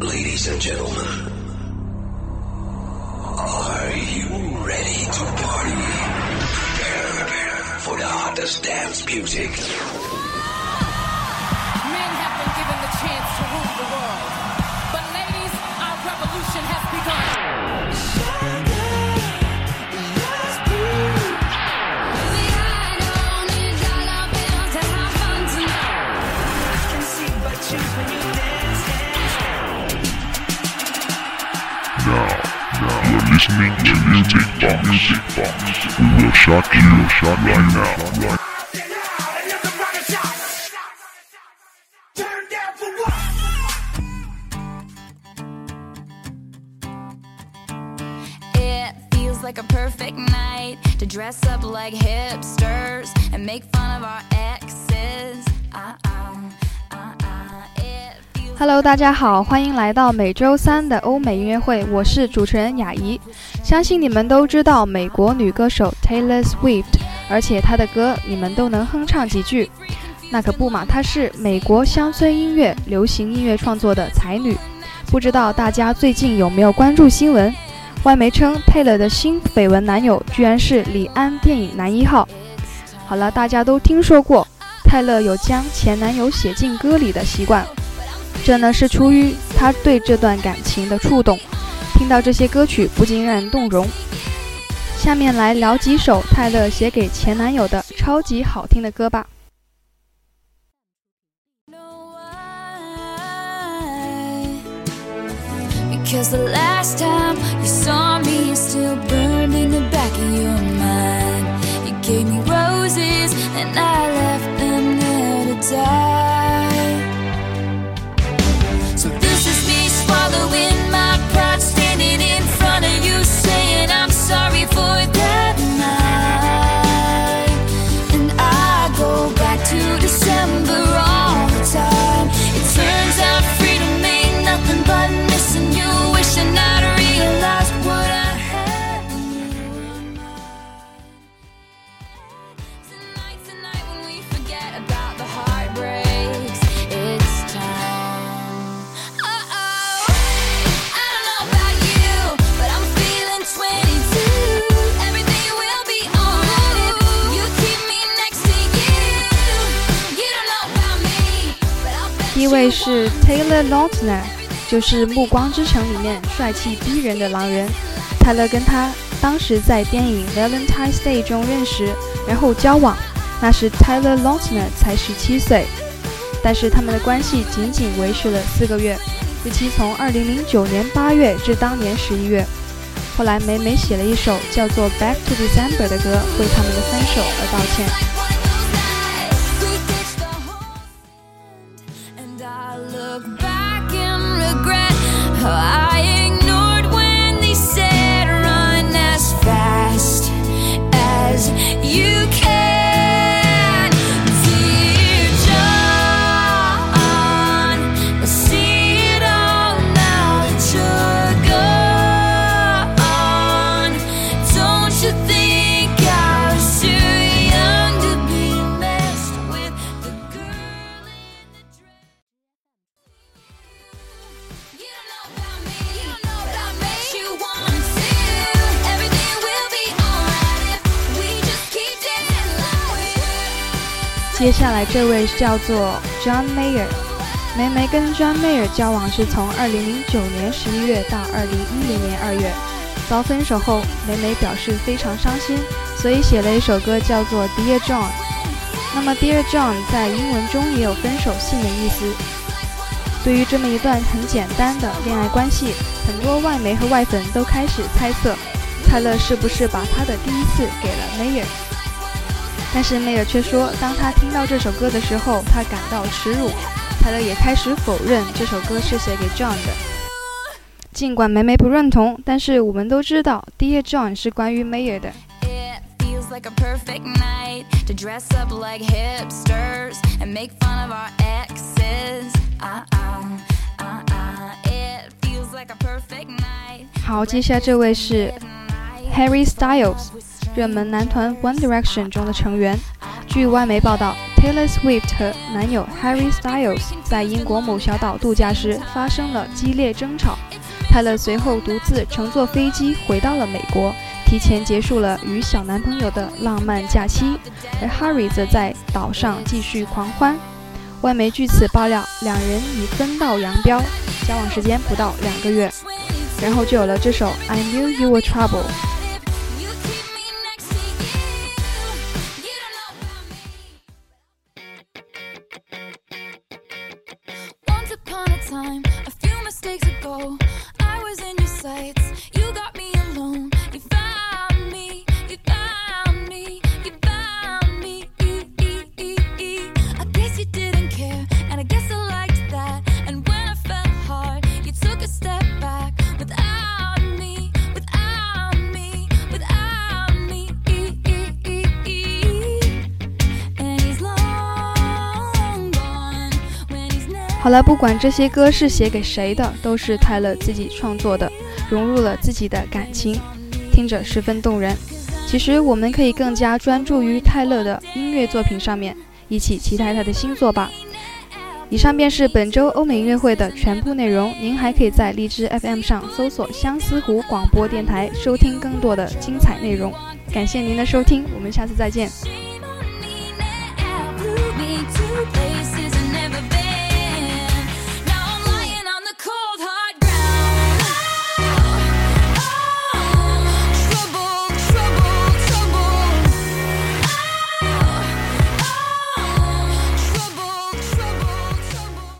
Ladies and gentlemen, are you ready to party? Prepare for the hottest dance music. Men have been given the chance to rule the world. Music Box. Music Box. We will shock you, shock right now. Right It feels like a perfect night to dress up like hipsters and make fun of our exes. Uh-uh. It feels Hello，大家好，欢迎来到每周三的欧美音乐会，我是主持人雅怡。相信你们都知道美国女歌手 Taylor Swift，而且她的歌你们都能哼唱几句。那可不嘛，她是美国乡村音乐、流行音乐创作的才女。不知道大家最近有没有关注新闻？外媒称 Taylor 的新绯闻男友居然是李安电影男一号。好了，大家都听说过泰勒有将前男友写进歌里的习惯，这呢是出于他对这段感情的触动。听到这些歌曲，不禁让人动容。下面来聊几首泰勒写给前男友的超级好听的歌吧。know why. Because the last time you saw me, it still burned in the back of your mind. 第一位是 Taylor Lautner，就是《暮光之城》里面帅气逼人的狼人。泰勒跟他当时在电影《Valentine's Day》中认识，然后交往。那时 Taylor Lautner 才十七岁，但是他们的关系仅仅维持了四个月，日期从2009年8月至当年11月。后来美美写了一首叫做《Back to December》的歌，为他们的分手而道歉。Oh, I 接下来这位叫做 John Mayer，梅梅跟 John Mayer 交往是从2009年11月到2010年2月，遭分手后，梅梅表示非常伤心，所以写了一首歌叫做 Dear John。那么 Dear John 在英文中也有分手信的意思。对于这么一段很简单的恋爱关系，很多外媒和外粉都开始猜测，泰勒是不是把他的第一次给了 Mayer。但是梅尔却说，当他听到这首歌的时候，他感到耻辱。泰勒也开始否认这首歌是写给 John 的。尽管梅梅不认同，但是我们都知道《Dear John》是关于的。Like a perfect night to dress up like hipsters and make fun of our exes. Uh-uh, uh-uh. It feels like a perfect night. 好，接下来这位是 Harry Styles，热门男团 One Direction 中的成员。据外媒报道 Taylor Swift 和男友 Harry Styles 在英国某小岛度假时发生了激烈争吵。泰勒随后独自乘坐飞机回到了美国，提前结束了与小男朋友的浪漫假期，而 Harry 则在岛上继续狂欢。外媒据此爆料，两人已分道扬镳，交往时间不到两个月，然后就有了这首《I Knew You Were Trouble》。time, a few mistakes ago. 好了，不管这些歌是写给谁的，都是泰勒自己创作的，融入了自己的感情，听着十分动人。其实我们可以更加专注于泰勒的音乐作品上面，一起期待他的新作吧。以上便是本周欧美音乐会的全部内容，您还可以在荔枝 FM 上搜索相思湖广播电台，收听更多的精彩内容。感谢您的收听，我们下次再见。